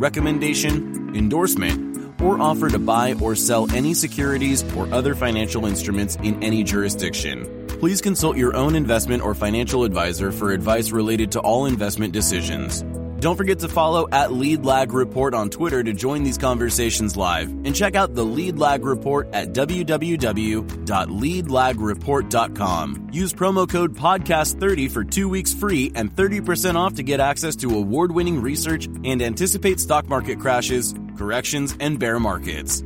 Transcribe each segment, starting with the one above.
recommendation, endorsement, or offer to buy or sell any securities or other financial instruments in any jurisdiction. Please consult your own investment or financial advisor for advice related to all investment decisions. Don't forget to follow at Lead Lag Report on Twitter to join these conversations live. And check out the Lead Lag Report at www.leadlagreport.com. Use promo code PODCAST30 for two weeks free and 30% off to get access to award winning research and anticipate stock market crashes, corrections, and bear markets.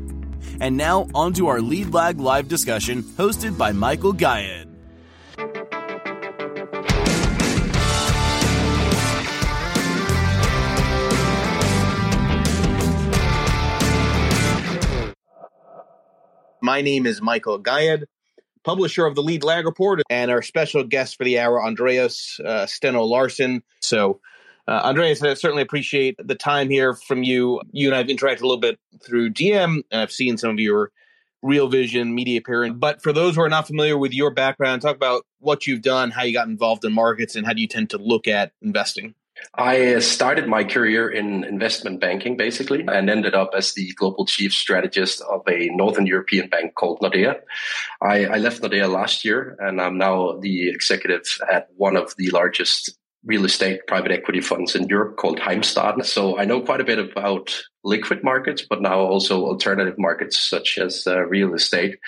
And now, on to our Lead Lag Live discussion hosted by Michael Gayed. My name is Michael Gayed, publisher of the Lead Lag Report, and our special guest for the hour, Andreas uh, Steno Larsen. So, uh, Andreas, I certainly appreciate the time here from you. You and I have interacted a little bit through GM, and I've seen some of your Real Vision media appearance. But for those who are not familiar with your background, talk about what you've done, how you got involved in markets, and how do you tend to look at investing. I uh, started my career in investment banking, basically, and ended up as the global chief strategist of a Northern European bank called Nordea. I, I left Nordea last year, and I'm now the executive at one of the largest real estate private equity funds in Europe called Heimstaden. So I know quite a bit about liquid markets, but now also alternative markets such as uh, real estate.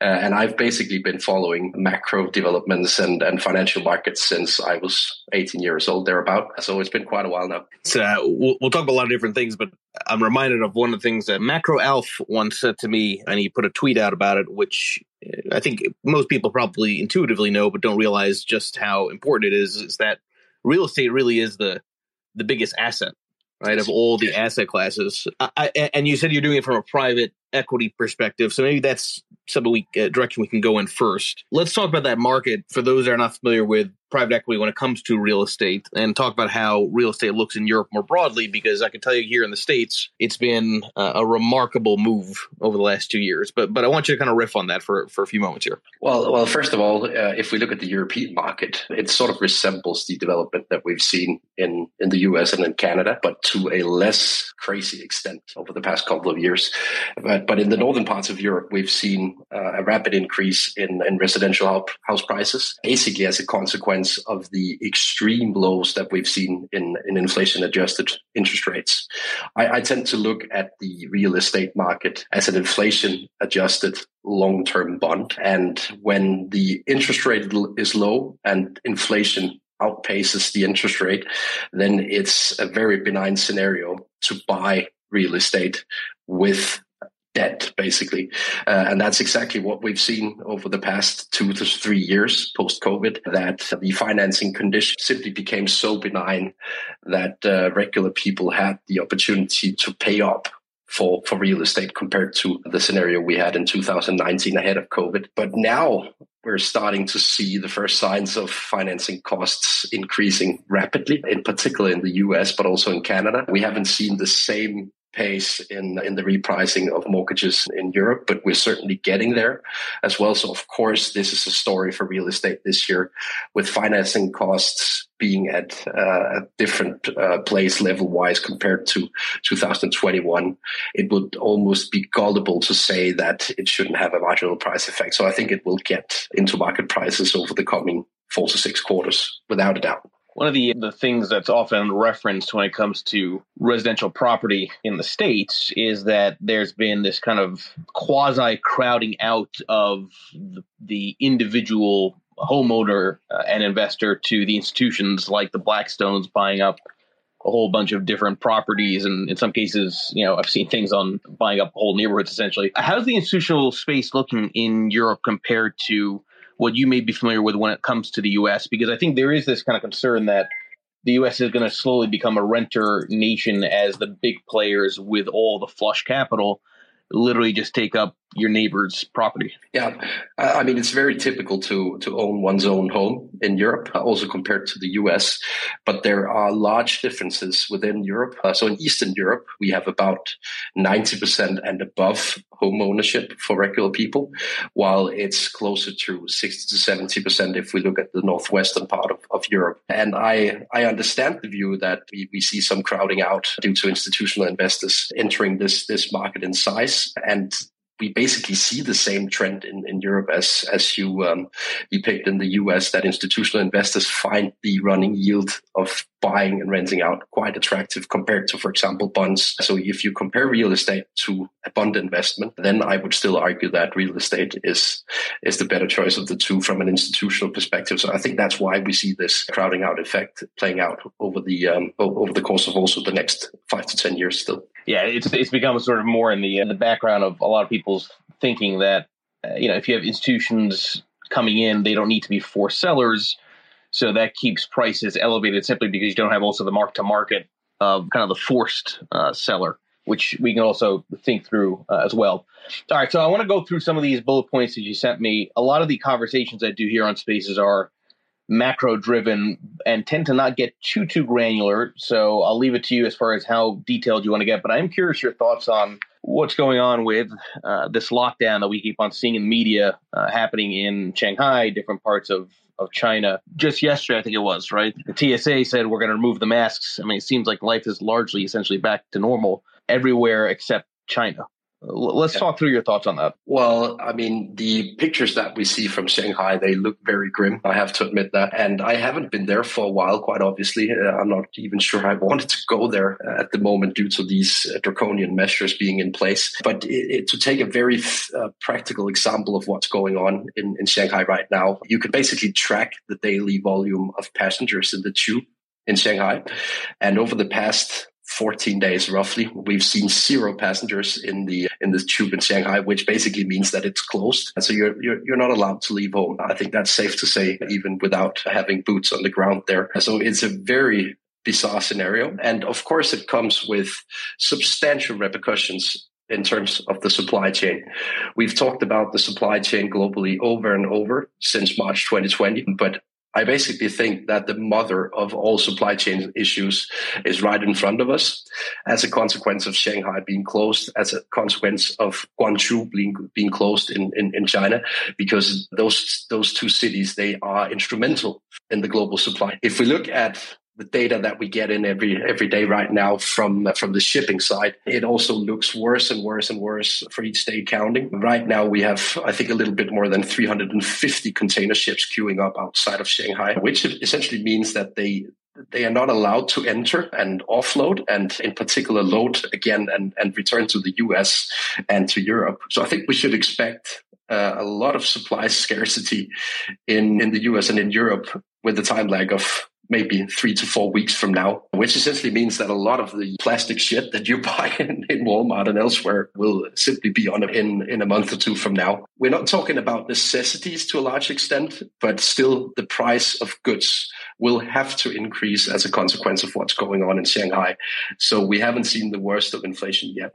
Uh, and I've basically been following macro developments and, and financial markets since I was 18 years old, thereabout. So it's been quite a while now. So uh, we'll, we'll, talk about a lot of different things, but I'm reminded of one of the things that Macro Alf once said to me, and he put a tweet out about it, which uh, I think most people probably intuitively know, but don't realize just how important it is, is that real estate really is the the biggest asset, right, of all the asset classes. I, I, and you said you're doing it from a private equity perspective, so maybe that's some we, uh, direction we can go in first. Let's talk about that market for those that are not familiar with private equity when it comes to real estate and talk about how real estate looks in Europe more broadly, because I can tell you here in the States, it's been uh, a remarkable move over the last two years. But but I want you to kind of riff on that for, for a few moments here. Well, well, first of all, uh, if we look at the European market, it sort of resembles the development that we've seen in, in the US and in Canada, but to a less crazy extent over the past couple of years. But, but in the northern parts of Europe, we've seen uh, a rapid increase in, in residential house prices, basically as a consequence of the extreme lows that we've seen in, in inflation adjusted interest rates. I, I tend to look at the real estate market as an inflation adjusted long term bond. And when the interest rate is low and inflation outpaces the interest rate, then it's a very benign scenario to buy real estate with debt, basically. Uh, and that's exactly what we've seen over the past two to three years post COVID, that the financing conditions simply became so benign that uh, regular people had the opportunity to pay up for, for real estate compared to the scenario we had in 2019 ahead of COVID. But now we're starting to see the first signs of financing costs increasing rapidly, in particular in the US, but also in Canada. We haven't seen the same pace in in the repricing of mortgages in Europe, but we're certainly getting there as well. So of course, this is a story for real estate this year, with financing costs being at uh, a different uh, place level wise compared to 2021. It would almost be gullible to say that it shouldn't have a marginal price effect. So I think it will get into market prices over the coming four to six quarters, without a doubt. One of the, the things that's often referenced when it comes to residential property in the States is that there's been this kind of quasi crowding out of the, individual homeowner uh, and investor to the institutions like the Blackstones buying up a whole bunch of different properties. And in some cases you know i've seen things on buying up whole neighborhoods essentially. How's the institutional space looking in europe compared to what you may be familiar with when it comes to the U.S. Because I think there is this kind of concern that the U.S. is going to slowly become a renter nation as the big players with all the flush capital literally just take up your neighbor's property. Yeah, I mean it's very typical to to own one's own home in Europe, also compared to the U.S. But there are large differences within Europe. Uh, so in Eastern Europe, we have about ninety percent and above home ownership for regular people, while it's closer to sixty to seventy percent if we look at the northwestern part of, of Europe. And I I understand the view that we, we see some crowding out due to institutional investors entering this this market in size and we basically see the same trend in, in Europe as as you um, depict in the US that institutional investors find the running yield of buying and renting out quite attractive compared to, for example, bonds. So if you compare real estate to a bond investment, then I would still argue that real estate is is the better choice of the two from an institutional perspective. So I think that's why we see this crowding out effect playing out over the um, over the course of also the next five to ten years still. Yeah, it's it's become sort of more in the in the background of a lot of people's thinking that uh, you know if you have institutions coming in, they don't need to be forced sellers so that keeps prices elevated simply because you don't have also the mark to market of kind of the forced uh, seller, which we can also think through uh, as well. All right, so I want to go through some of these bullet points that you sent me. A lot of the conversations I do here on Spaces are macro driven and tend to not get too too granular. So I'll leave it to you as far as how detailed you want to get. But I'm curious your thoughts on what's going on with uh, this lockdown that we keep on seeing in media uh, happening in Shanghai, different parts of of China just yesterday, I think it was, right? The TSA said we're going to remove the masks. I mean, it seems like life is largely essentially back to normal everywhere except China. Let's yeah. talk through your thoughts on that. Well, I mean, the pictures that we see from Shanghai, they look very grim. I have to admit that. And I haven't been there for a while, quite obviously. Uh, I'm not even sure I wanted to go there at the moment due to these uh, draconian measures being in place. But it, it, to take a very uh, practical example of what's going on in, in Shanghai right now, you can basically track the daily volume of passengers in the tube in Shanghai. And over the past 14 days roughly. We've seen zero passengers in the in the tube in shanghai which basically means that it's closed. And so you're, you're you're not allowed to leave home. I think that's safe to say even without having boots on the ground there. So it's a very bizarre scenario. And of course it comes with substantial repercussions in terms of the supply chain. We've talked about the supply chain globally over and over since March 2020, but I basically think that the mother of all supply chain issues is right in front of us as a consequence of Shanghai being closed, as a consequence of Guangzhou being, being closed in, in, in China, because those, those two cities, they are instrumental in the global supply. If we look at the data that we get in every every day right now from from the shipping side it also looks worse and worse and worse for each day counting right now we have i think a little bit more than 350 container ships queuing up outside of shanghai which essentially means that they they are not allowed to enter and offload and in particular load again and, and return to the US and to Europe. So I think we should expect uh, a lot of supply scarcity in, in the US and in Europe with the time lag of maybe three to four weeks from now, which essentially means that a lot of the plastic shit that you buy in, in Walmart and elsewhere will simply be on in, in a month or two from now. We're not talking about necessities to a large extent, but still the price of goods will have to increase as a consequence of what's going on in Shanghai. So we haven't seen the worst of inflation yet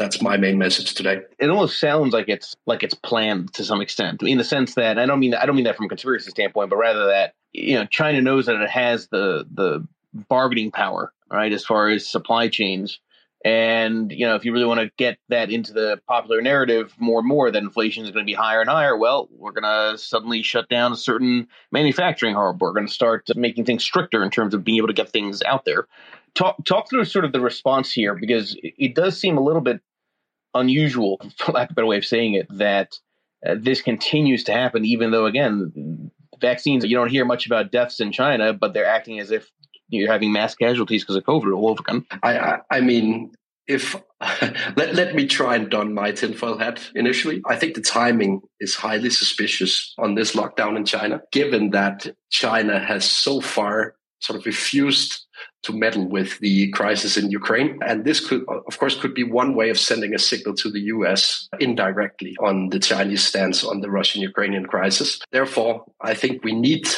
that's my main message today. It almost sounds like it's like it's planned to some extent, in the sense that I don't mean I don't mean that from a conspiracy standpoint, but rather that you know China knows that it has the the bargaining power, right, as far as supply chains. And you know, if you really want to get that into the popular narrative more and more, that inflation is going to be higher and higher. Well, we're going to suddenly shut down a certain manufacturing hub. We're going to start making things stricter in terms of being able to get things out there. Talk talk through sort of the response here because it does seem a little bit unusual, for lack of a better way of saying it, that uh, this continues to happen, even though, again, vaccines, you don't hear much about deaths in China, but they're acting as if you're having mass casualties because of COVID all over. I, I, I mean, if let, let me try and don my tinfoil hat initially. I think the timing is highly suspicious on this lockdown in China, given that China has so far sort of refused to meddle with the crisis in Ukraine. And this could, of course, could be one way of sending a signal to the US indirectly on the Chinese stance on the Russian Ukrainian crisis. Therefore, I think we need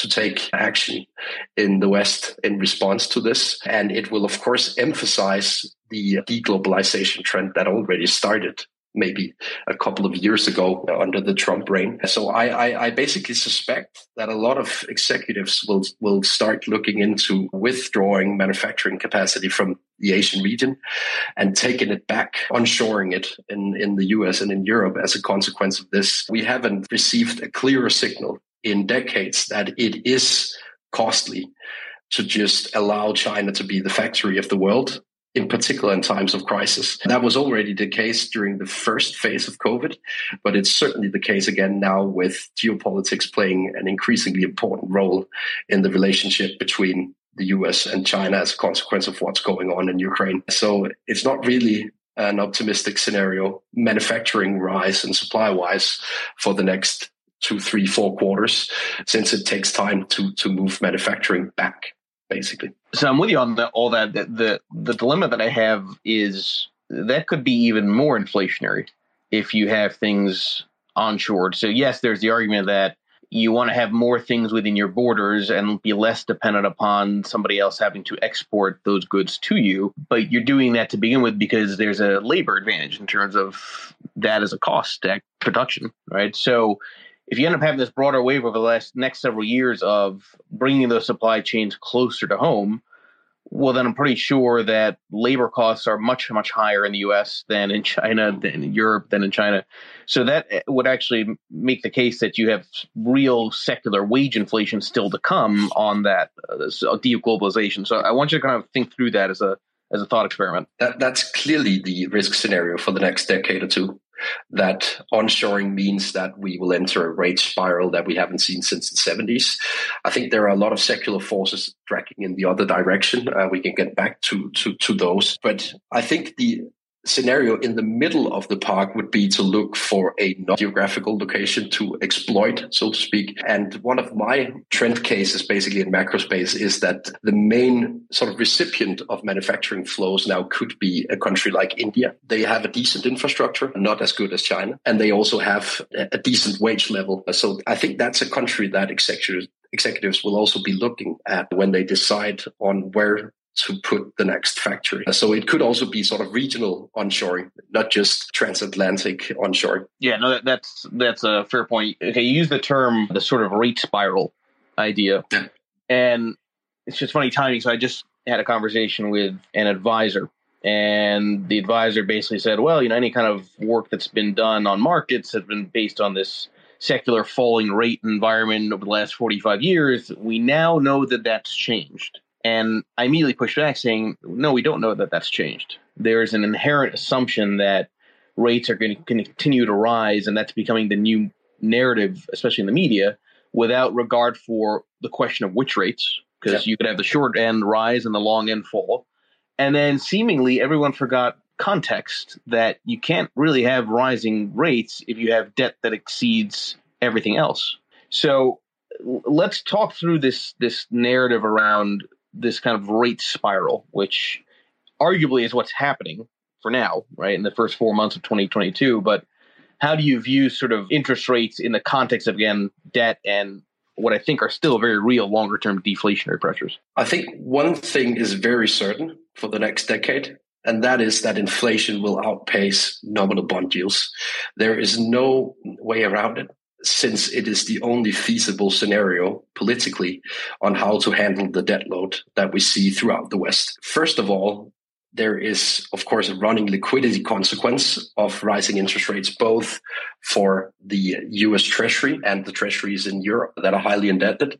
to take action in the West in response to this. And it will, of course, emphasize the deglobalization trend that already started maybe a couple of years ago uh, under the Trump reign. So I, I, I, basically suspect that a lot of executives will will start looking into withdrawing manufacturing capacity from the Asian region and taking it back, onshoring it in, in the US and in Europe as a consequence of this. We haven't received a clearer signal in decades that it is costly to just allow China to be the factory of the world in particular in times of crisis. That was already the case during the first phase of COVID, but it's certainly the case again now with geopolitics playing an increasingly important role in the relationship between the US and China as a consequence of what's going on in Ukraine. So it's not really an optimistic scenario, manufacturing rise and supply wise for the next two, three, four quarters, since it takes time to, to move manufacturing back basically. So I'm with you on the, all that. The, the the dilemma that I have is that could be even more inflationary if you have things onshored. So yes, there's the argument that you want to have more things within your borders and be less dependent upon somebody else having to export those goods to you. But you're doing that to begin with because there's a labor advantage in terms of that as a cost at production, right? So if you end up having this broader wave over the last next several years of bringing those supply chains closer to home, well, then I'm pretty sure that labor costs are much, much higher in the U.S. than in China, than in Europe, than in China. So that eh, would actually make the case that you have real secular wage inflation still to come on that uh, deglobalization. So I want you to kind of think through that as a as a thought experiment. That, that's clearly the risk scenario for the next decade or two that onshoring means that we will enter a rate spiral that we haven't seen since the 70s. I think there are a lot of secular forces dragging in the other direction. Uh, we can get back to, to, to those. But I think the scenario in the middle of the park would be to look for a geographical location to exploit, so to speak. And one of my trend cases basically in macrospace is that the main sort of recipient of manufacturing flows now could be a country like India. They have a decent infrastructure, not as good as China, and they also have a decent wage level. So I think that's a country that executives executives will also be looking at when they decide on where to put the next factory. So it could also be sort of regional onshoring, not just transatlantic onshoring. Yeah, no, that, that's that's a fair point. Okay, you use the term the sort of rate spiral idea, yeah. and it's just funny timing. So I just had a conversation with an advisor, and the advisor basically said, "Well, you know, any kind of work that's been done on markets has been based on this." secular falling rate environment over the last 45 years, we now know that that's changed. And I immediately pushed back saying, no, we don't know that that's changed. There's an inherent assumption that rates are going to continue to rise, and that's becoming the new narrative, especially in the media, without regard for the question of which rates, because you could have the short end rise and the long end fall. And then seemingly everyone forgot context that you can't really have rising rates if you have debt that exceeds everything else. So let's talk through this this narrative around this kind of rate spiral, which arguably is what's happening for now, right, in the first four months of 2022. But how do you view sort of interest rates in the context of, again, debt and what I think are still very real longer term deflationary pressures? I think one thing is very certain for the next decade, and that is that inflation will outpace nominal bond yields. There is no way around it since it is the only feasible scenario politically on how to handle the debt load that we see throughout the West. First of all, there is, of course, a running liquidity consequence of rising interest rates, both for the US Treasury and the treasuries in Europe that are highly indebted.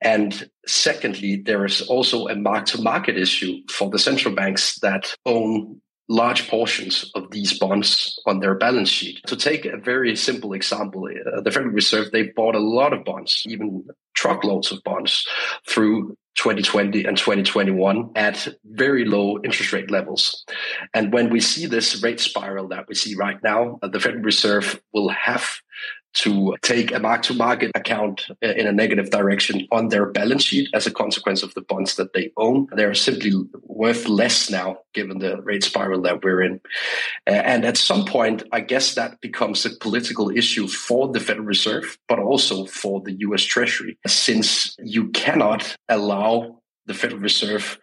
And secondly, there is also a mark to market issue for the central banks that own large portions of these bonds on their balance sheet. To take a very simple example, uh, the Federal Reserve, they bought a lot of bonds, even truckloads of bonds through 2020 and 2021 at very low interest rate levels. And when we see this rate spiral that we see right now, uh, the Federal Reserve will have to take a mark to market account uh, in a negative direction on their balance sheet as a consequence of the bonds that they own. They're simply worth less now given the rate spiral that we're in. Uh, and at some point, I guess that becomes a political issue for the Federal Reserve, but also for the US Treasury, since you cannot allow the Federal Reserve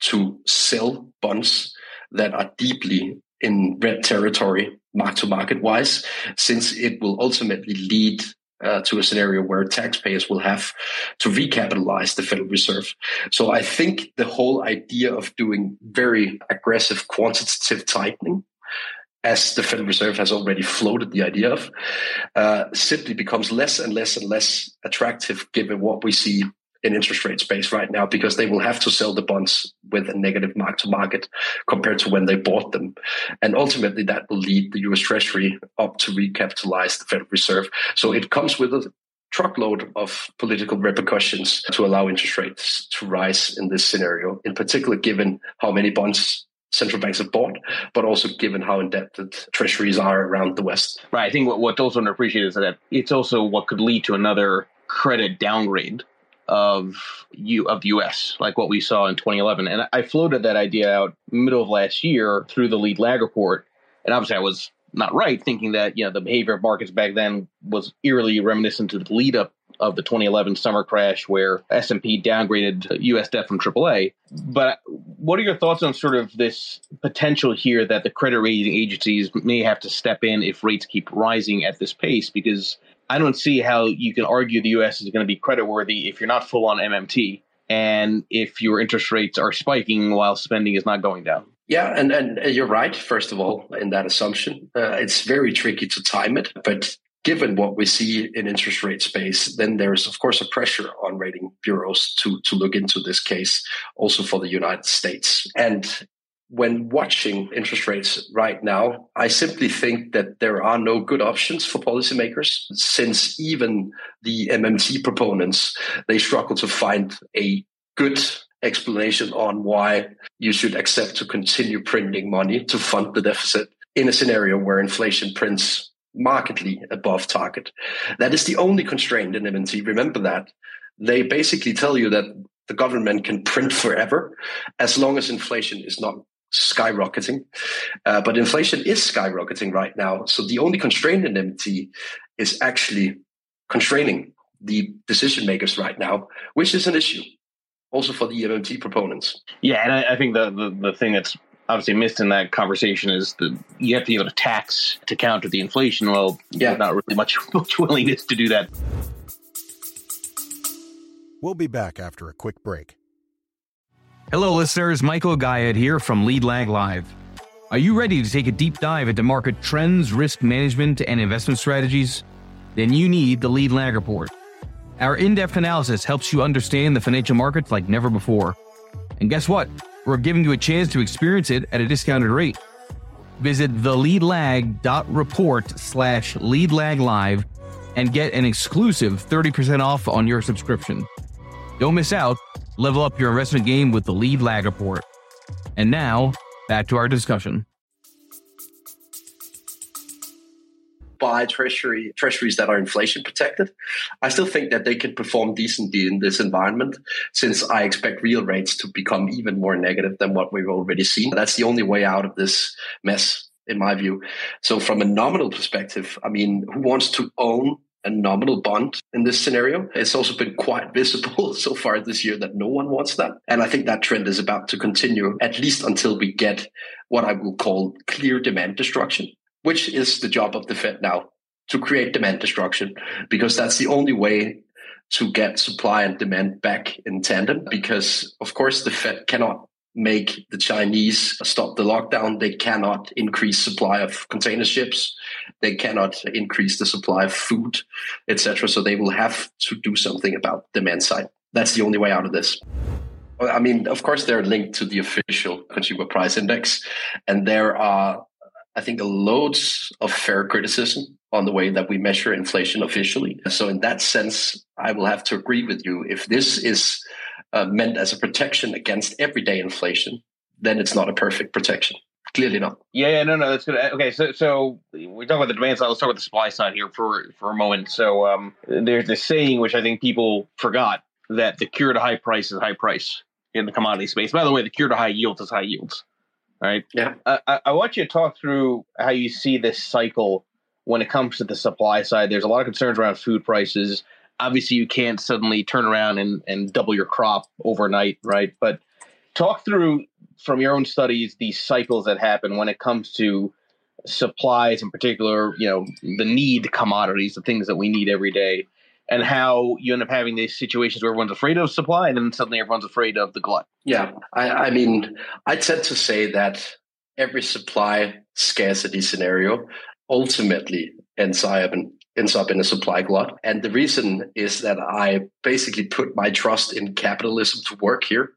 to sell bonds that are deeply in red territory mark to market wise, since it will ultimately lead uh, to a scenario where taxpayers will have to recapitalize the Federal Reserve. So I think the whole idea of doing very aggressive quantitative tightening as the Federal Reserve has already floated the idea of, uh, simply becomes less and less and less attractive given what we see in interest rate space right now because they will have to sell the bonds with a negative mark to market compared to when they bought them. And ultimately that will lead the US Treasury up to recapitalize the Federal Reserve. So it comes with a truckload of political repercussions to allow interest rates to rise in this scenario, in particular, given how many bonds central banks have bought, but also given how indebted treasuries are around the West. Right. I think what, what's also underappreciated is that it's also what could lead to another credit downgrade of you of the U.S. like what we saw in 2011. And I floated that idea out middle of last year through the lead lag report, and obviously I was not right, thinking that you know the behavior of markets back then was eerily reminiscent to the lead up of the 2011 summer crash, where S&P downgraded U.S. debt from AAA. But what are your thoughts on sort of this potential here that the credit rating agencies may have to step in if rates keep rising at this pace? Because I don't see how you can argue the U.S. is going to be creditworthy if you're not full on MMT and if your interest rates are spiking while spending is not going down. Yeah, and, and you're right, first of all, in that assumption. Uh, it's very tricky to time it, but given what we see in interest rate space, then there's, of course, a pressure on rating bureaus to, to look into this case also for the United States. And when watching interest rates right now, I simply think that there are no good options for policymakers since even the MMT proponents, they struggle to find a good explanation on why you should accept to continue printing money to fund the deficit in a scenario where inflation prints markedly above target. That is the only constraint in MMT. Remember that. They basically tell you that the government can print forever as long as inflation is not skyrocketing. Uh, but inflation is skyrocketing right now. So the only constraint in MMT is actually constraining the decision makers right now, which is an issue also for the MMT proponents. Yeah, and I, I think the, the, the thing that's obviously missed in that conversation is that you have to be able to tax to counter the inflation. Well, yeah, not really much much willingness to do that. We'll be back after a quick break. Hello, listeners. Michael Gayed here from Lead Lag Live. Are you ready to take a deep dive into market trends, risk management, and investment strategies? Then you need the Lead Lag Report. Our in depth analysis helps you understand the financial markets like never before. And guess what? We're giving you a chance to experience it at a discounted rate. Visit theleadlag.report slash leadlaglive and get an exclusive 30% off on your subscription. Don't miss out. Level up your investment game with the Lead Lag Report. And now, back to our discussion. buy treasury treasuries that are inflation protected. I still think that they can perform decently in this environment since I expect real rates to become even more negative than what we've already seen. That's the only way out of this mess in my view. So from a nominal perspective, I mean, who wants to own a nominal bond in this scenario. It's also been quite visible so far this year that no one wants that. And I think that trend is about to continue at least until we get what I will call clear demand destruction which is the job of the Fed now to create demand destruction, because that's the only way to get supply and demand back in tandem. Because, of course, the Fed cannot make the Chinese stop the lockdown. They cannot increase supply of container ships. They cannot increase the supply of food, etc. So they will have to do something about demand side. That's the only way out of this. I mean, of course, they're linked to the official consumer price index, and there are I think, loads of fair criticism on the way that we measure inflation officially. So, in that sense, I will have to agree with you. If this is uh, meant as a protection against everyday inflation, then it's not a perfect protection. Clearly not. Yeah, yeah, no, no, that's good. Okay, so so we talk about the demand side. Let's talk about the supply side here for for a moment. So um, there's this saying which I think people forgot that the cure to high price is high price in the commodity space. By the way, the cure to high yields is high yields right? Yeah. I, I want you to talk through how you see this cycle when it comes to the supply side. There's a lot of concerns around food prices. Obviously, you can't suddenly turn around and, and double your crop overnight, right? But talk through from your own studies these cycles that happen when it comes to supplies in particular, you know, the need commodities, the things that we need every day, and how you end up having these situations where everyone's afraid of supply and then suddenly everyone's afraid of the glut. Yeah. I, I mean, I tend to say that every supply scarcity scenario ultimately ends up in ends up in a supply glut. And the reason is that I basically put my trust in capitalism to work here.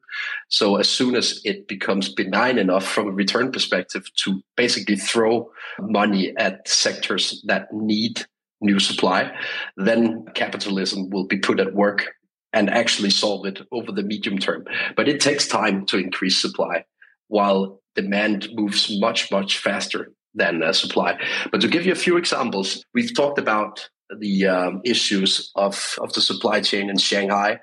So as soon as it becomes benign enough from a return perspective to basically throw money at sectors that need new supply, then capitalism will be put at work and actually solve it over the medium term. But it takes time to increase supply while demand moves much, much faster than uh, supply. But to give you a few examples, we've talked about the um, issues of, of the supply chain in Shanghai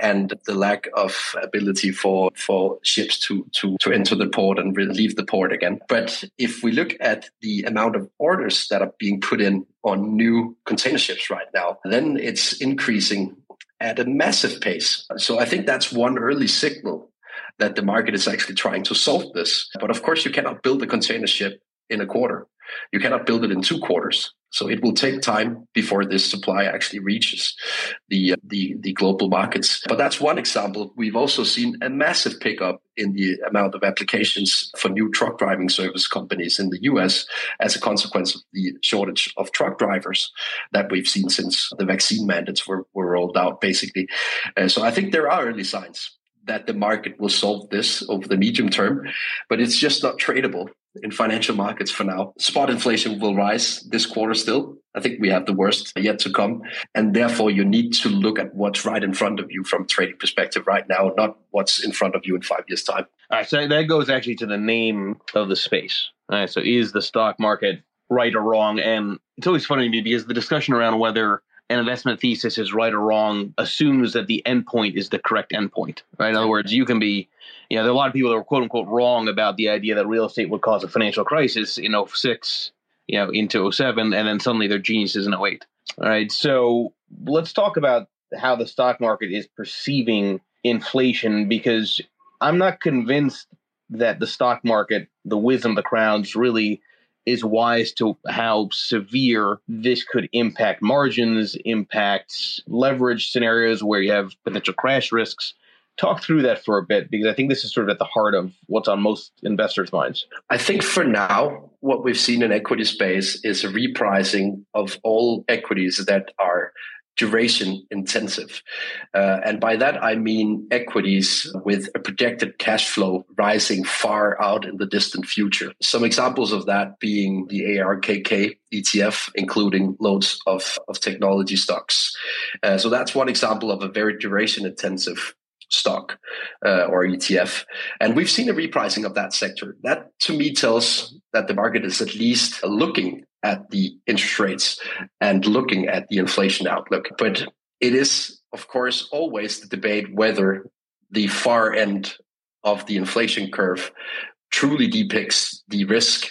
and the lack of ability for, for ships to, to, to enter the port and leave the port again. But if we look at the amount of orders that are being put in on new container ships right now, then it's increasing at a massive pace. So I think that's one early signal that the market is actually trying to solve this. But of course, you cannot build a container ship in a quarter. You cannot build it in two quarters. So it will take time before this supply actually reaches the, the, the global markets. But that's one example. We've also seen a massive pickup in the amount of applications for new truck driving service companies in the US as a consequence of the shortage of truck drivers that we've seen since the vaccine mandates were, were rolled out, basically. Uh, so I think there are early signs that the market will solve this over the medium term, but it's just not tradable in financial markets for now. Spot inflation will rise this quarter still. I think we have the worst yet to come. And therefore, you need to look at what's right in front of you from trading perspective right now, not what's in front of you in five years' time. All right. So that goes actually to the name of the space. All right. So is the stock market right or wrong? And it's always funny to me because the discussion around whether an investment thesis is right or wrong assumes that the endpoint is the correct endpoint. Right. In other words, you can be you know, there are a lot of people that were quote unquote wrong about the idea that real estate would cause a financial crisis in 06, you know, into 07, and then suddenly they're geniuses in 08. All right. So let's talk about how the stock market is perceiving inflation because I'm not convinced that the stock market, the wisdom of the crowds, really is wise to how severe this could impact margins, impact leverage scenarios where you have potential crash risks talk through that for a bit because I think this is sort of at the heart of what's on most investors' minds. I think for now, what we've seen in equity space is a repricing of all equities that are duration intensive. Uh, and by that, I mean equities with a projected cash flow rising far out in the distant future. Some examples of that being the ARKK ETF, including loads of, of technology stocks. Uh, so that's one example of a very duration intensive stock uh, or ETF. And we've seen a repricing of that sector. That to me tells that the market is at least looking at the interest rates and looking at the inflation outlook. But it is, of course, always the debate whether the far end of the inflation curve truly depicts the risk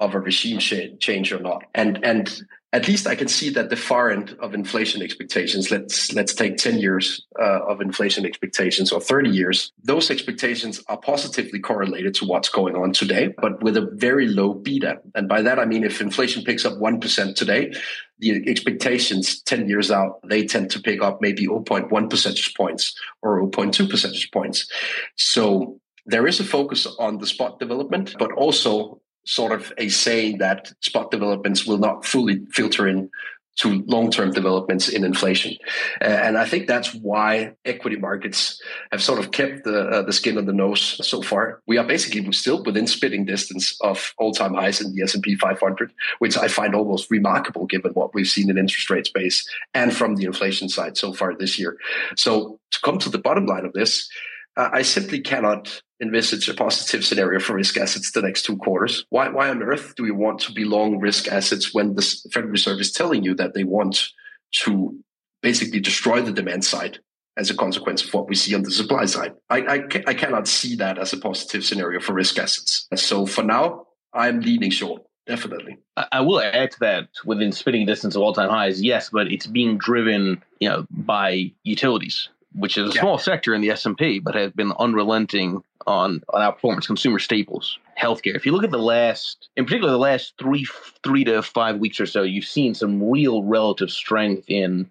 of a regime change or not. And and at least I can see that the far end of inflation expectations, let's let's take 10 years uh, of inflation expectations or 30 years, those expectations are positively correlated to what's going on today, but with a very low beta. And by that I mean if inflation picks up 1% today, the expectations 10 years out, they tend to pick up maybe 0.1 percentage points or 0.2 percentage points. So there is a focus on the spot development, but also sort of a saying that spot developments will not fully filter in to long-term developments in inflation, uh, and I think that's why equity markets have sort of kept the uh, the skin on the nose so far. We are basically still within spitting distance of all-time highs in the S and P 500, which I find almost remarkable given what we've seen in interest rate space and from the inflation side so far this year. So to come to the bottom line of this, uh, I simply cannot envisage a positive scenario for risk assets the next two quarters. Why, why on earth do we want to be long risk assets when the Federal Reserve is telling you that they want to basically destroy the demand side as a consequence of what we see on the supply side? I, I, I cannot see that as a positive scenario for risk assets. So for now, I'm leaning short. Definitely. I will add to that within spitting distance of all time highs, yes, but it's being driven, you know, by utilities which is a yeah. small sector in the S&P, but has been unrelenting on, on outperformance, consumer staples, healthcare. If you look at the last, in particular, the last three three to five weeks or so, you've seen some real relative strength in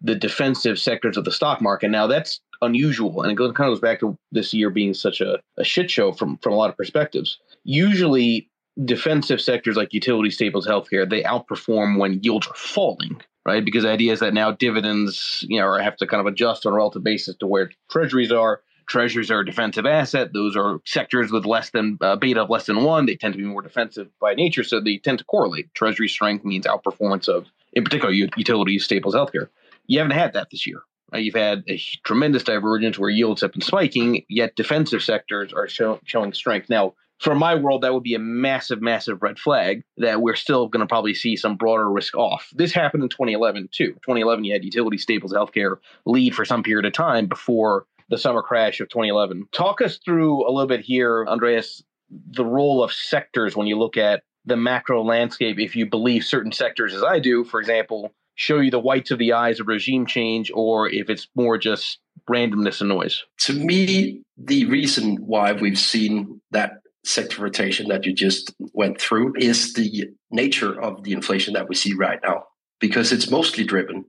the defensive sectors of the stock market. Now that's unusual, and it goes, kind of goes back to this year being such a, a shit show from from a lot of perspectives. Usually, defensive sectors like utility staples, healthcare, they outperform when yields are falling right? Because the idea is that now dividends, you know, have to kind of adjust on a relative basis to where treasuries are. Treasuries are a defensive asset. Those are sectors with less than uh, beta of less than one. They tend to be more defensive by nature, so they tend to correlate. Treasury strength means outperformance of, in particular, utilities, staples, healthcare. You haven't had that this year. You've had a tremendous divergence where yields have been spiking, yet defensive sectors are show, showing strength. Now, for my world, that would be a massive, massive red flag that we're still going to probably see some broader risk off. This happened in 2011 too. 2011, you had utility staples healthcare lead for some period of time before the summer crash of 2011. Talk us through a little bit here, Andreas, the role of sectors when you look at the macro landscape. If you believe certain sectors, as I do, for example, show you the whites of the eyes of regime change, or if it's more just randomness and noise. To me, the reason why we've seen that sector rotation that you just went through is the nature of the inflation that we see right now, because it's mostly driven,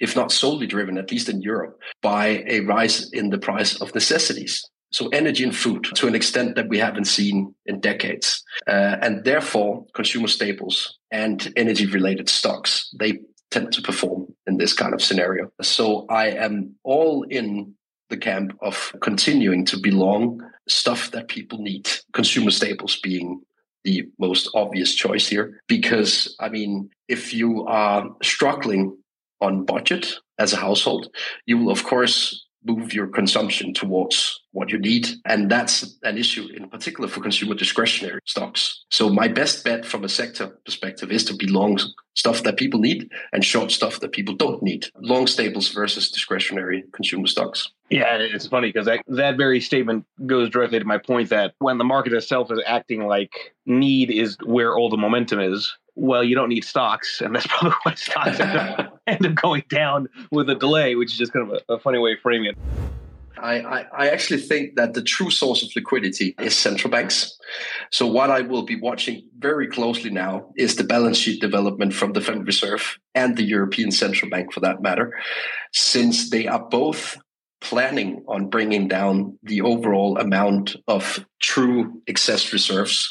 if not solely driven, at least in Europe, by a rise in the price of necessities. So energy and food to an extent that we haven't seen in decades. Uh, and therefore, consumer staples and energy related stocks, they tend to perform in this kind of scenario. So I am all in the camp of continuing to belong stuff that people need, consumer staples being the most obvious choice here. Because, I mean, if you are struggling on budget as a household, you will, of course, move your consumption towards what you need. And that's an issue in particular for consumer discretionary stocks. So my best bet from a sector perspective is to be long stuff that people need and short stuff that people don't need. Long staples versus discretionary consumer stocks. Yeah, it's funny because that, that very statement goes directly to my point that when the market itself is acting like need is where all the momentum is, well, you don't need stocks, and that's probably why stocks are up, end up going down with a delay, which is just kind of a, a funny way of framing it. I, I, actually think that the true source of liquidity is central banks. So what I will be watching very closely now is the balance sheet development from the Federal Reserve and the European Central Bank for that matter, since they are both planning on bringing down the overall amount of true excess reserves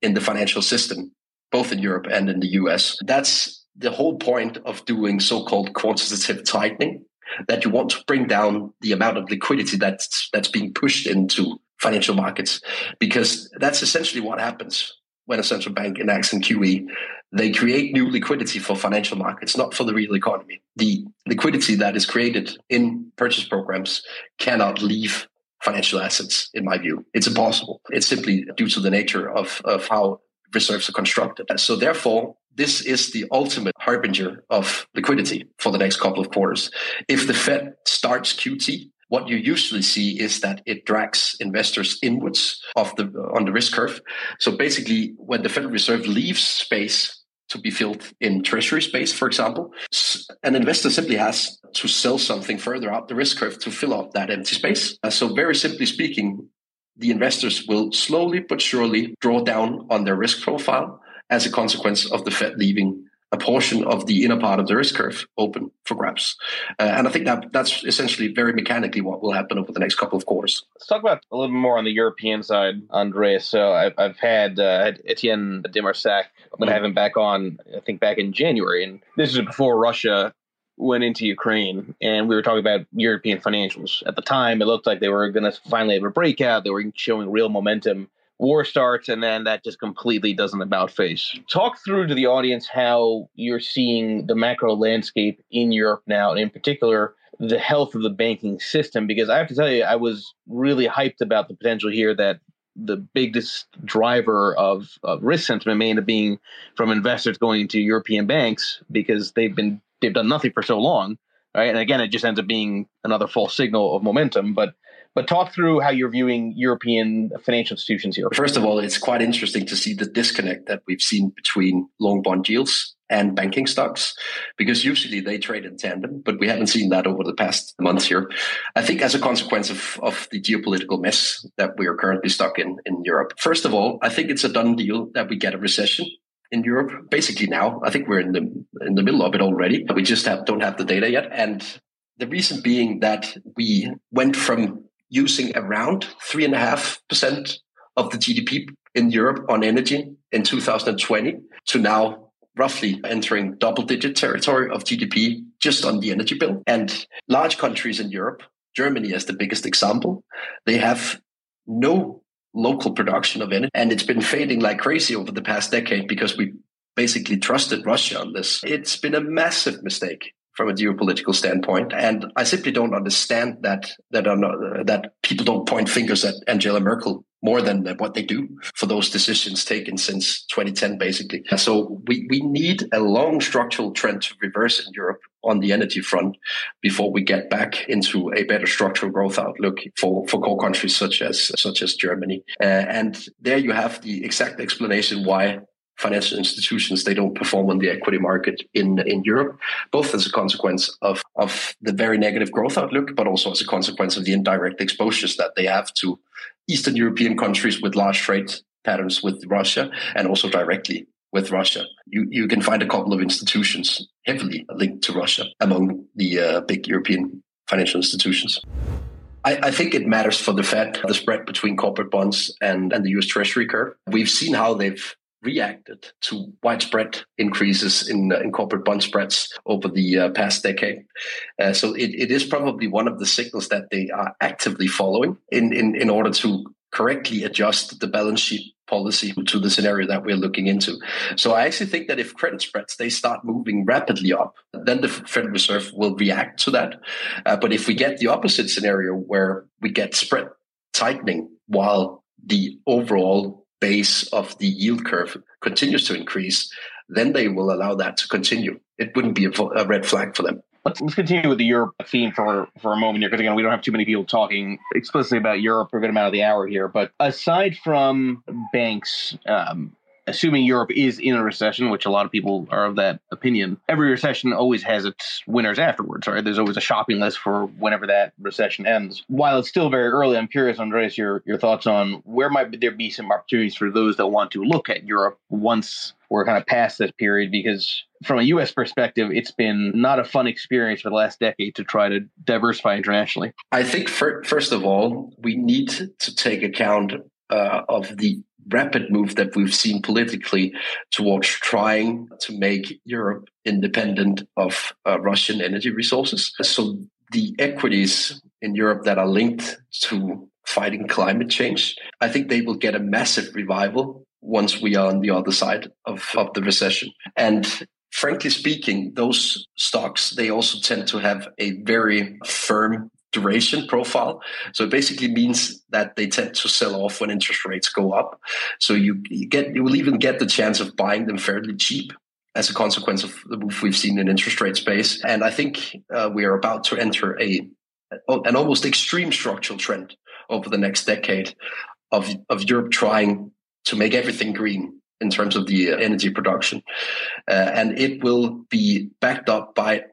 in the financial system both in Europe and in the US. That's the whole point of doing so-called quantitative tightening that you want to bring down the amount of liquidity that's that's being pushed into financial markets because that's essentially what happens when a central bank enacts an QE they create new liquidity for financial markets not for the real economy. The liquidity that is created in purchase programs cannot leave financial assets in my view. It's impossible. It's simply due to the nature of of how reserves are constructed. So therefore, this is the ultimate harbinger of liquidity for the next couple of quarters. If the Fed starts QT, what you usually see is that it drags investors inwards of the on the risk curve. So basically, when the Federal Reserve leaves space to be filled in treasury space, for example, an investor simply has to sell something further up the risk curve to fill up that empty space. Uh, so very simply speaking, the investors will slowly but surely draw down on their risk profile as a consequence of the Fed leaving a portion of the inner part of the risk curve open for grabs. Uh, and I think that that's essentially very mechanically what will happen over the next couple of quarters. Let's talk about a little bit more on the European side, Andreas. So I've, I've had, uh, Etienne de Marsac. I'm going to have him back on, I think, back in January. And this is before Russia went into Ukraine, and we were talking about European financials. At the time, it looked like they were going to finally have a breakout. They were showing real momentum. War starts, and then that just completely doesn't about face. Talk through to the audience how you're seeing the macro landscape in Europe now, and in particular, the health of the banking system. Because I have to tell you, I was really hyped about the potential here that the biggest driver of, of risk sentiment may end up being from investors going into European banks because they've been they've done nothing for so long, right? And again, it just ends up being another false signal of momentum. But But talk through how you're viewing European financial institutions here. First of all, it's quite interesting to see the disconnect that we've seen between long bond yields and banking stocks because usually they trade in tandem, but we haven't seen that over the past months here. I think as a consequence of, of the geopolitical mess that we are currently stuck in in Europe. First of all, I think it's a done deal that we get a recession in Europe basically now. I think we're in the in the middle of it already. But we just have, don't have the data yet. And the reason being that we went from using around three and a half percent of the GDP in Europe on energy in 2020 to now roughly entering double digit territory of GDP just on the energy bill. And large countries in Europe, Germany as the biggest example, they have no local production of energy. And it's been fading like crazy over the past decade because we basically trusted Russia on this. It's been a massive mistake from a geopolitical standpoint. And I simply don't understand that that not, that people don't point fingers at Angela Merkel more than what they do for those decisions taken since 2010, basically. So we, we need a long structural trend to reverse in Europe on the energy front before we get back into a better structural growth outlook for, for core countries such as such as Germany. Uh, and there you have the exact explanation why financial institutions they don't perform on the equity market in in Europe, both as a consequence of of the very negative growth outlook, but also as a consequence of the indirect exposures that they have to Eastern European countries with large trade patterns with Russia, and also directly with Russia. You you can find a couple of institutions heavily linked to Russia among the uh, big European financial institutions. I, think it matters for the Fed, the spread between corporate bonds and, and the US Treasury curve. We've seen how they've reacted to widespread increases in, uh, in corporate bond spreads over the uh, past decade. Uh, so it, it is probably one of the signals that they are actively following in, in, in order to correctly adjust the balance sheet policy to the scenario that we're looking into. So I actually think that if credit spreads they start moving rapidly up, then the Federal Reserve will react to that. Uh, but if we get the opposite scenario where we get spread tightening while the overall base of the yield curve continues to increase, then they will allow that to continue. It wouldn't be a, a red flag for them. Let's, let's continue with the Europe theme for for a moment here, because again, we don't have too many people talking explicitly about Europe for a good amount of the hour here. But aside from banks, um, assuming Europe is in a recession, which a lot of people are of that opinion, every recession always has its winners afterwards, right? There's always a shopping list for whenever that recession ends. While it's still very early, I'm curious, Andreas, your, your thoughts on where might there be some opportunities for those that want to look at Europe once we're kind of past this period because from a US perspective, it's been not a fun experience for the last decade to try to diversify internationally. I think, for, first of all, we need to take account uh, of the rapid move that we've seen politically towards trying to make Europe independent of uh, Russian energy resources. So the equities in Europe that are linked to fighting climate change, I think they will get a massive revival once we are on the other side of, of the recession. And frankly speaking, those stocks, they also tend to have a very firm duration profile. So it basically means that they tend to sell off when interest rates go up. So you, you get you will even get the chance of buying them fairly cheap as a consequence of the move we've seen in interest rate space. And I think uh, we are about to enter a an almost extreme structural trend over the next decade of of Europe trying to make everything green in terms of the uh, energy production, uh, and it will be backed up by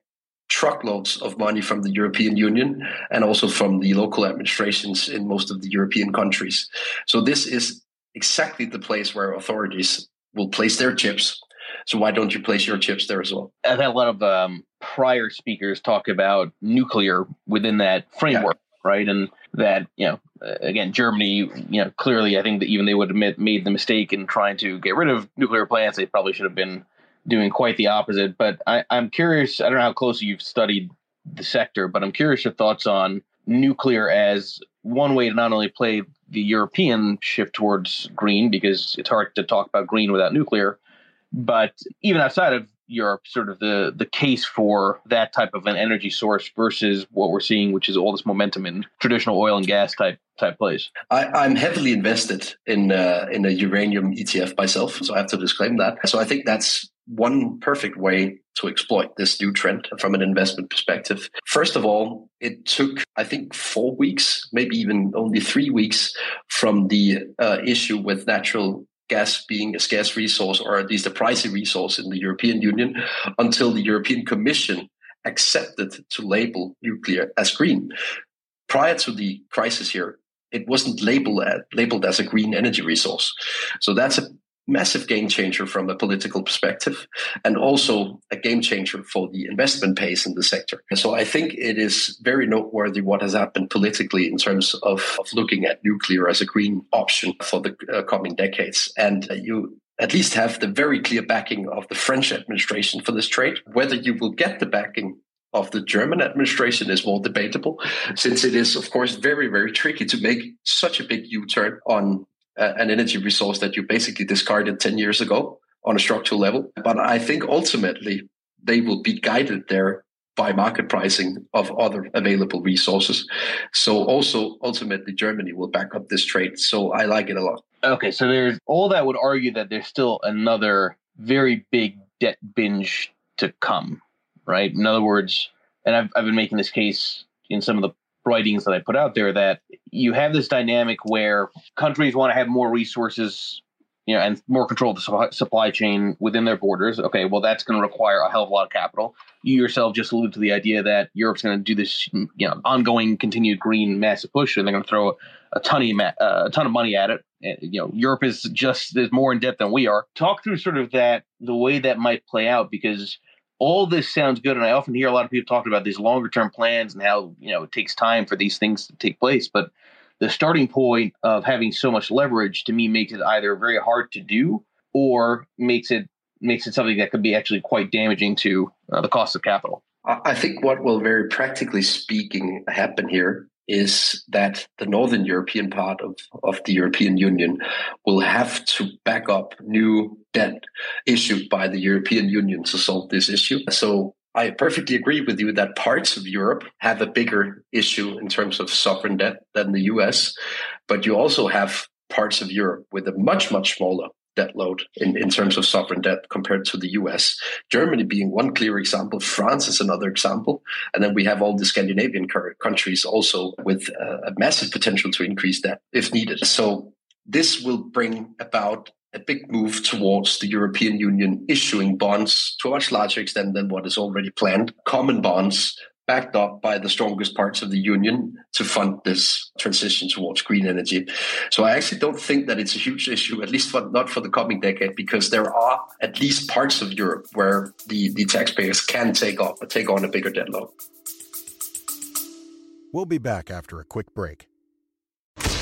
truckloads of money from the European Union and also from the local administrations in most of the European countries. So this is exactly the place where authorities will place their chips. So why don't you place your chips there as well? I've had a lot of um, prior speakers talk about nuclear within that framework, yeah. right? And that you know, again, Germany, you know, clearly, I think that even they would have made the mistake in trying to get rid of nuclear plants. They probably should have been doing quite the opposite. But I, I'm curious. I don't know how closely you've studied the sector, but I'm curious your thoughts on nuclear as one way to not only play the European shift towards green, because it's hard to talk about green without nuclear, but even outside of Europe, sort of the the case for that type of an energy source versus what we're seeing, which is all this momentum in traditional oil and gas type type plays. I, am heavily invested in uh, in a uranium ETF myself, so I have to disclaim that. So I think that's one perfect way to exploit this new trend from an investment perspective. First of all, it took, I think, four weeks, maybe even only three weeks from the uh, issue with natural gas being a scarce resource or at least a pricey resource in the European Union until the European Commission accepted to label nuclear as green. Prior to the crisis here, it wasn't labeled, labeled as a green energy resource. So that's a massive game changer from a political perspective and also a game changer for the investment pace in the sector. So I think it is very noteworthy what has happened politically in terms of, of looking at nuclear as a green option for the uh, coming decades. And uh, you at least have the very clear backing of the French administration for this trade. Whether you will get the backing of the German administration is more debatable, since it is, of course, very, very tricky to make such a big U turn on an energy resource that you basically discarded 10 years ago on a structural level. But I think ultimately they will be guided there by market pricing of other available resources. So also ultimately Germany will back up this trade. So I like it a lot. Okay, so there's all that would argue that there's still another very big debt binge to come, right? In other words, and I've I've been making this case in some of the writings that I put out there that you have this dynamic where countries want to have more resources, you know, and more control of the supply chain within their borders. Okay, well, that's going to require a hell of a lot of capital. You yourself just alluded to the idea that Europe's going to do this, you know, ongoing, continued green massive push, and they're going to throw a ton of a ton of money at it. And, you know, Europe is just is more in debt than we are. Talk through sort of that the way that might play out because all this sounds good and i often hear a lot of people talking about these longer term plans and how you know it takes time for these things to take place but the starting point of having so much leverage to me makes it either very hard to do or makes it makes it something that could be actually quite damaging to uh, the cost of capital. I think what will very practically speaking happen here is that the northern European part of, of the European Union will have to back up new debt issued by the European Union to solve this issue. So I perfectly agree with you that parts of Europe have a bigger issue in terms of sovereign debt than the US, but you also have parts of Europe with a much, much smaller debt load in, in terms of sovereign debt compared to the US. Germany being one clear example, France is another example. And then we have all the Scandinavian countries also with uh, a massive potential to increase debt if needed. So this will bring about a big move towards the European Union issuing bonds to a much larger extent than what is already planned, common bonds backed up by the strongest parts of the union to fund this transition towards green energy. So I actually don't think that it's a huge issue, at least for, not for the coming decade, because there are at least parts of Europe where the, the taxpayers can take up take on a bigger debt load. We'll be back after a quick break.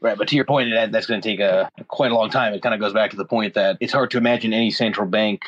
Right, but to your point, that that's going to take a quite a long time. It kind of goes back to the point that it's hard to imagine any central bank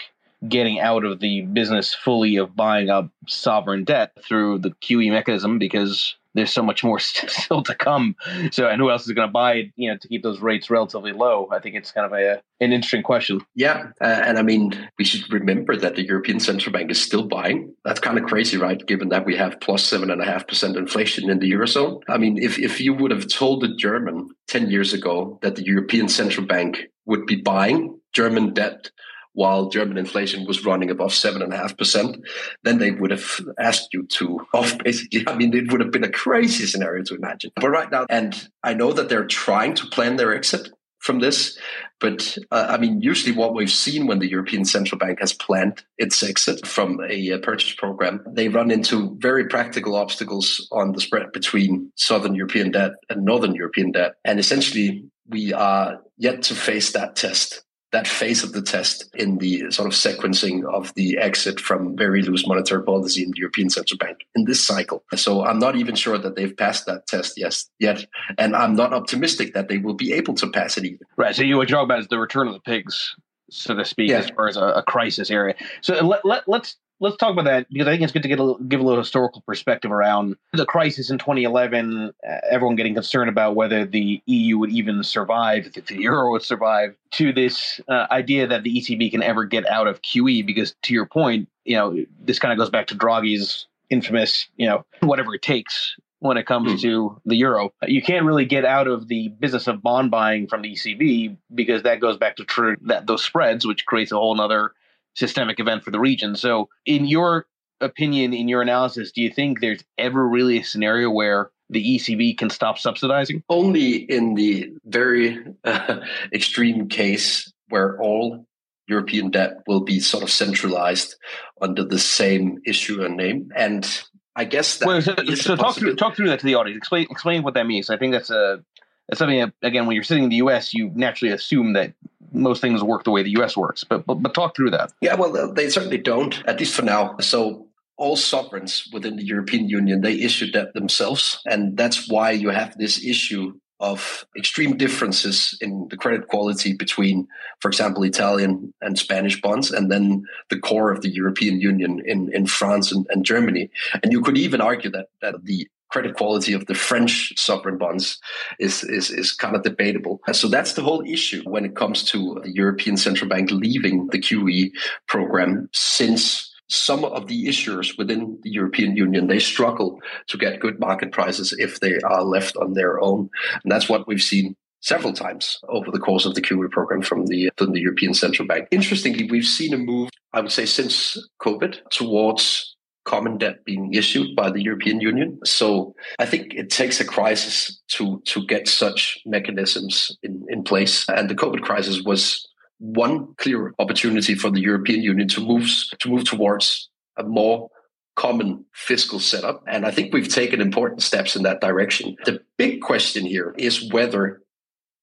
getting out of the business fully of buying up sovereign debt through the QE mechanism because there's so much more still to come. So, and who else is going to buy you know, to keep those rates relatively low? I think it's kind of a an interesting question. Yeah, uh, and I mean, we should remember that the European Central Bank is still buying. That's kind of crazy, right? Given that we have plus seven and a half percent inflation in the eurozone. I mean, if if you would have told a German ten years ago that the European Central Bank would be buying German debt while German inflation was running above seven and a half percent, then they would have asked you to off basically. I mean, it would have been a crazy scenario to imagine. But right now, and I know that they're trying to plan their exit from this. But uh, I mean, usually what we've seen when the European Central Bank has planned its exit from a, a, purchase program, they run into very practical obstacles on the spread between Southern European debt and Northern European debt. And essentially, we are yet to face that test that phase of the test in the sort of sequencing of the exit from very loose monetary policy in the European Central Bank in this cycle. So I'm not even sure that they've passed that test yes, yet. And I'm not optimistic that they will be able to pass it either. Right. So you what you're talking about is the return of the pigs so to speak, yeah. as far as a, a, crisis area. So let, let, let's let's talk about that because I think it's good to get a, give a little historical perspective around the crisis in 2011. Uh, everyone getting concerned about whether the EU would even survive, if the euro would survive, to this uh, idea that the ECB can ever get out of QE. Because to your point, you know, this kind of goes back to Draghi's infamous, you know, whatever it takes when it comes mm. to the euro. You can't really get out of the business of bond buying from the ECB because that goes back to true that those spreads, which creates a whole other systemic event for the region. So, in your opinion, in your analysis, do you think there's ever really a scenario where the ECB can stop subsidizing? Only in the very uh, extreme case where all European debt will be sort of centralized under the same issuer name. And I guess that well, so, so talk through talk through that to the audience. Explain explain what that means. I think that's a that's something that, again when you're sitting in the U.S. you naturally assume that most things work the way the U.S. works. But but, but talk through that. Yeah, well they certainly don't at least for now. So all sovereigns within the European Union they issue debt themselves, and that's why you have this issue of extreme differences in the credit quality between, for example, Italian and Spanish bonds, and then the core of the European Union in, in France and, and Germany. And you could even argue that, that the credit quality of the French sovereign bonds is, is, is kind of debatable. So that's the whole issue when it comes to the European Central Bank leaving the QE program since some of the issuers within the European Union, they struggle to get good market prices if they are left on their own. And that's what we've seen several times over the course of the QE program from the, from the European Central Bank. Interestingly, we've seen a move, I would say, since COVID towards common debt being issued by the European Union. So I think it takes a crisis to to get such mechanisms in, in place. And the COVID crisis was one clear opportunity for the European Union to move to move towards a more common fiscal setup. And I think we've taken important steps in that direction. The big question here is whether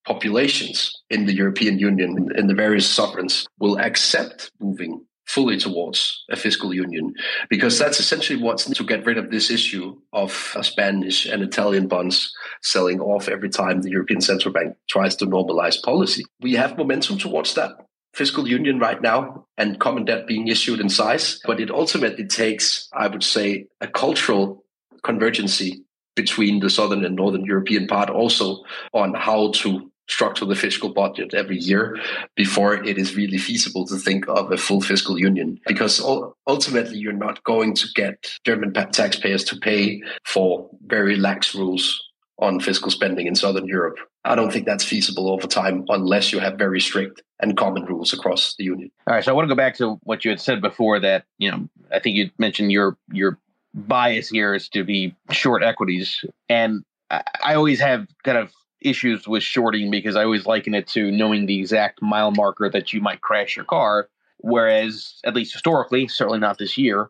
populations in the European Union, in the various sovereigns, will accept moving fully towards a fiscal union because that's essentially what's to get rid of this issue of Spanish and Italian bonds selling off every time the European Central Bank tries to normalize policy. We have momentum towards that fiscal union right now and common debt being issued in size, but it ultimately takes, I would say, a cultural convergency between the southern and northern European part also on how to structure the fiscal budget every year before it is really feasible to think of a full fiscal union. Because ultimately, you're not going to get German taxpayers to pay for very lax rules on fiscal spending in Southern Europe. I don't think that's feasible over time unless you have very strict and common rules across the union. All right, so I want to go back to what you had said before that, you know, I think you mentioned your your bias here is to be short equities and I, I always have kind of issues with shorting because I always liken it to knowing the exact mile marker that you might crash your car. Whereas, at least historically, certainly not this year,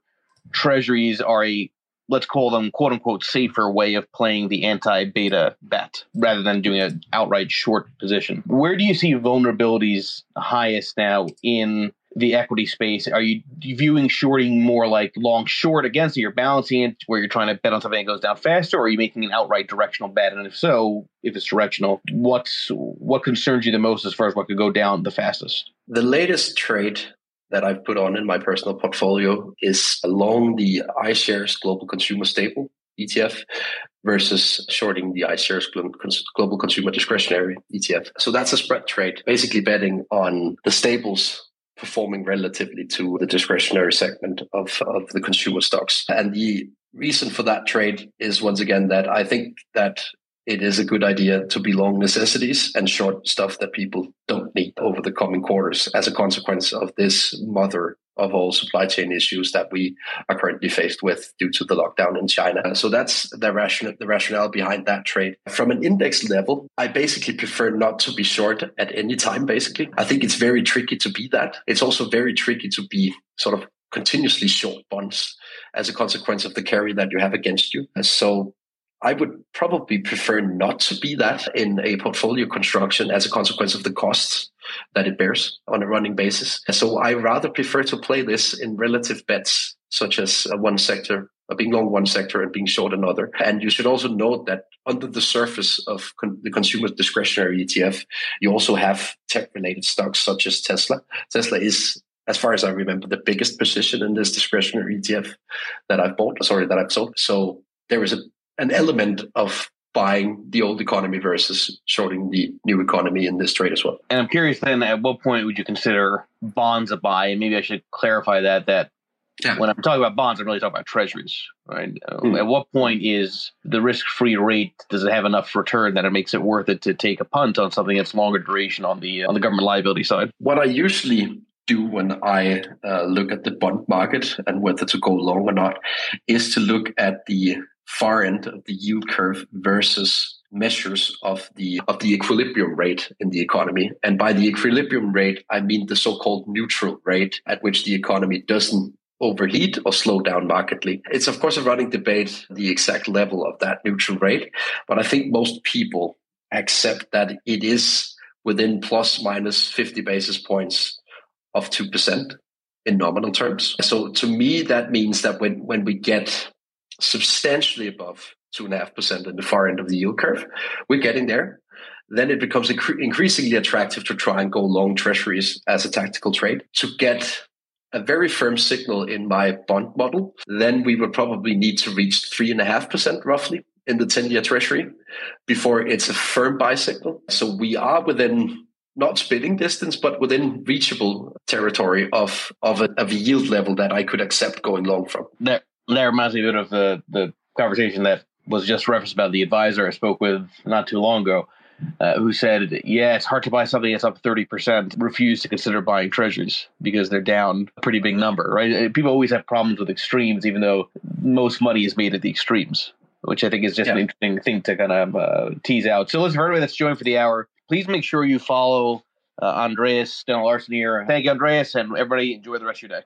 treasuries are a let's call them quote unquote safer way of playing the anti beta bet rather than doing an outright short position. Where do you see vulnerabilities highest now in the equity space? Are you viewing shorting more like long short against it? You're balancing it where you're trying to bet on something that goes down faster, or are you making an outright directional bet? And if so, if it's directional, what's what concerns you the most as far as what could go down the fastest? The latest trade that I've put on in my personal portfolio is along the iShares Global Consumer Staple ETF versus shorting the iShares Global Consumer Discretionary ETF. So that's a spread trade, basically betting on the staples performing relatively to the discretionary segment of, of the consumer stocks. And the reason for that trade is once again that I think that it is a good idea to be long necessities and short stuff that people don't need over the coming quarters as a consequence of this mother of all supply chain issues that we are currently faced with due to the lockdown in China. So that's the rationale, the rationale behind that trade. From an index level, I basically prefer not to be short at any time, basically. I think it's very tricky to be that. It's also very tricky to be sort of continuously short bonds as a consequence of the carry that you have against you. So I would probably prefer not to be that in a portfolio construction as a consequence of the costs that it bears on a running basis. So I rather prefer to play this in relative bets, such as one sector being long one sector and being short another. And you should also note that under the surface of con- the consumer discretionary ETF, you also have tech related stocks such as Tesla. Tesla is as far as I remember, the biggest position in this discretionary ETF that I've bought, sorry, that I've sold. So there is a, an element of buying the old economy versus shorting the new economy in this trade as well. And I'm curious then, at what point would you consider bonds a buy? And maybe I should clarify that that yeah. when I'm talking about bonds, I'm really talking about treasuries, right? Hmm. At what point is the risk-free rate does it have enough return that it makes it worth it to take a punt on something that's longer duration on the on the government liability side? What I usually do when I uh, look at the bond market and whether to go long or not is to look at the far end of the yield curve versus measures of the of the equilibrium rate in the economy and by the equilibrium rate i mean the so-called neutral rate at which the economy doesn't overheat or slow down markedly it's of course a running debate the exact level of that neutral rate but i think most people accept that it is within plus minus 50 basis points of 2% in nominal terms. So to me, that means that when, when we get substantially above 2.5% in the far end of the yield curve, we're getting there. Then it becomes incre- increasingly attractive to try and go long treasuries as a tactical trade to get a very firm signal in my bond model. Then we would probably need to reach 3.5% roughly in the 10 year treasury before it's a firm buy signal. So we are within not spitting distance, but within reachable territory of of a, of a yield level that I could accept going long from. That that reminds me a bit of the the conversation that was just referenced about the advisor I spoke with not too long ago, uh, who said, "Yeah, it's hard to buy something that's up thirty percent. Refuse to consider buying treasuries because they're down a pretty big number. Right? Uh, people always have problems with extremes, even though most money is made at the extremes." Which I think is just yeah. an interesting thing to kind of uh, tease out. So, listen, for everybody that's joined for the hour, please make sure you follow uh, Andreas Steno Larsen here. Thank you, Andreas, and everybody enjoy the rest of your day.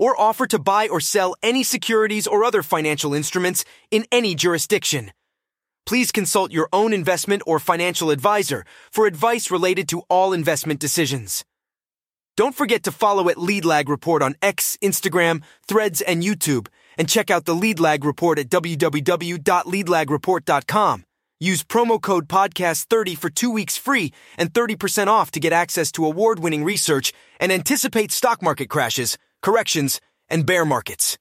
or offer to buy or sell any securities or other financial instruments in any jurisdiction. Please consult your own investment or financial advisor for advice related to all investment decisions. Don't forget to follow at Lead Lag Report on X, Instagram, Threads, and YouTube and check out the Lead Lag Report at www.leadlagreport.com. Use promo code podcast30 for 2 weeks free and 30% off to get access to award-winning research and anticipate stock market crashes, corrections, and bear markets.